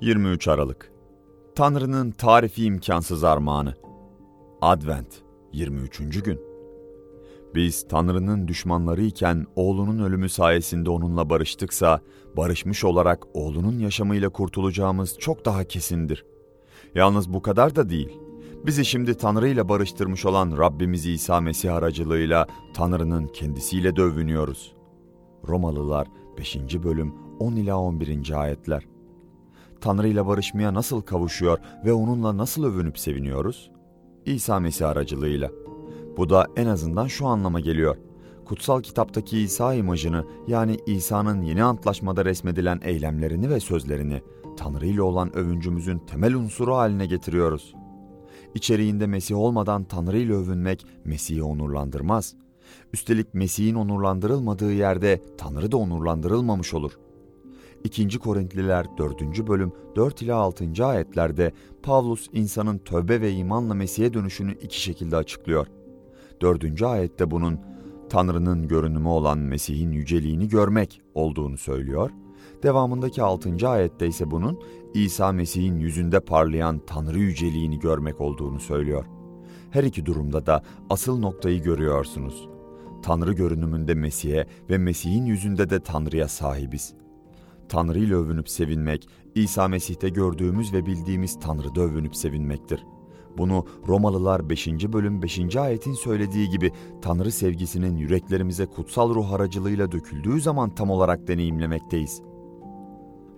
23 Aralık Tanrı'nın tarifi imkansız armağanı Advent 23. gün Biz Tanrı'nın düşmanları iken oğlunun ölümü sayesinde onunla barıştıksa, barışmış olarak oğlunun yaşamıyla kurtulacağımız çok daha kesindir. Yalnız bu kadar da değil. Bizi şimdi Tanrı ile barıştırmış olan Rabbimiz İsa Mesih aracılığıyla Tanrı'nın kendisiyle de övünüyoruz. Romalılar 5. bölüm 10 ila 11. ayetler. Tanrı ile barışmaya nasıl kavuşuyor ve onunla nasıl övünüp seviniyoruz? İsa Mesih aracılığıyla. Bu da en azından şu anlama geliyor. Kutsal kitaptaki İsa imajını yani İsa'nın yeni antlaşmada resmedilen eylemlerini ve sözlerini Tanrı ile olan övüncümüzün temel unsuru haline getiriyoruz. İçeriğinde Mesih olmadan Tanrı ile övünmek Mesih'i onurlandırmaz. Üstelik Mesih'in onurlandırılmadığı yerde Tanrı da onurlandırılmamış olur.'' 2. Korintliler 4. bölüm 4 ila 6. ayetlerde Pavlus insanın tövbe ve imanla Mesih'e dönüşünü iki şekilde açıklıyor. 4. ayette bunun Tanrı'nın görünümü olan Mesih'in yüceliğini görmek olduğunu söylüyor. Devamındaki 6. ayette ise bunun İsa Mesih'in yüzünde parlayan Tanrı yüceliğini görmek olduğunu söylüyor. Her iki durumda da asıl noktayı görüyorsunuz. Tanrı görünümünde Mesih'e ve Mesih'in yüzünde de Tanrı'ya sahibiz.'' Tanrı ile övünüp sevinmek, İsa Mesih'te gördüğümüz ve bildiğimiz Tanrı'da övünüp sevinmektir. Bunu Romalılar 5. bölüm 5. ayetin söylediği gibi Tanrı sevgisinin yüreklerimize kutsal ruh aracılığıyla döküldüğü zaman tam olarak deneyimlemekteyiz.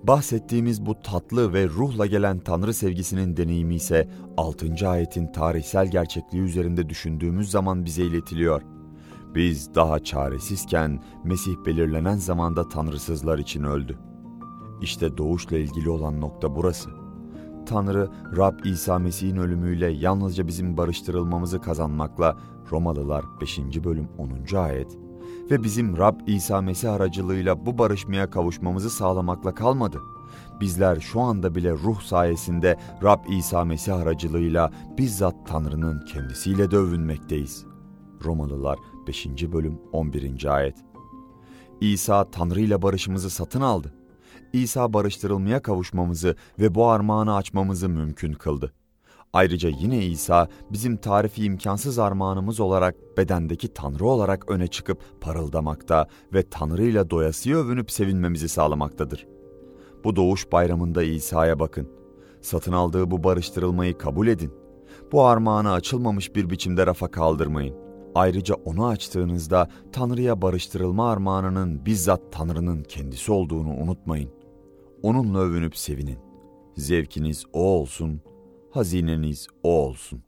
Bahsettiğimiz bu tatlı ve ruhla gelen Tanrı sevgisinin deneyimi ise 6. ayetin tarihsel gerçekliği üzerinde düşündüğümüz zaman bize iletiliyor. Biz daha çaresizken Mesih belirlenen zamanda tanrısızlar için öldü. İşte doğuşla ilgili olan nokta burası. Tanrı, Rab İsa Mesih'in ölümüyle yalnızca bizim barıştırılmamızı kazanmakla Romalılar 5. bölüm 10. ayet ve bizim Rab İsa Mesih aracılığıyla bu barışmaya kavuşmamızı sağlamakla kalmadı. Bizler şu anda bile ruh sayesinde Rab İsa Mesih aracılığıyla bizzat Tanrı'nın kendisiyle de övünmekteyiz. Romalılar 5. bölüm 11. ayet İsa Tanrı ile barışımızı satın aldı. İsa barıştırılmaya kavuşmamızı ve bu armağanı açmamızı mümkün kıldı. Ayrıca yine İsa bizim tarifi imkansız armağanımız olarak bedendeki Tanrı olarak öne çıkıp parıldamakta ve Tanrı ile doyasıya övünüp sevinmemizi sağlamaktadır. Bu doğuş bayramında İsa'ya bakın. Satın aldığı bu barıştırılmayı kabul edin. Bu armağanı açılmamış bir biçimde rafa kaldırmayın. Ayrıca onu açtığınızda Tanrı'ya barıştırılma armağanının bizzat Tanrı'nın kendisi olduğunu unutmayın. Onunla övünüp sevinin. Zevkiniz o olsun, hazineniz o olsun.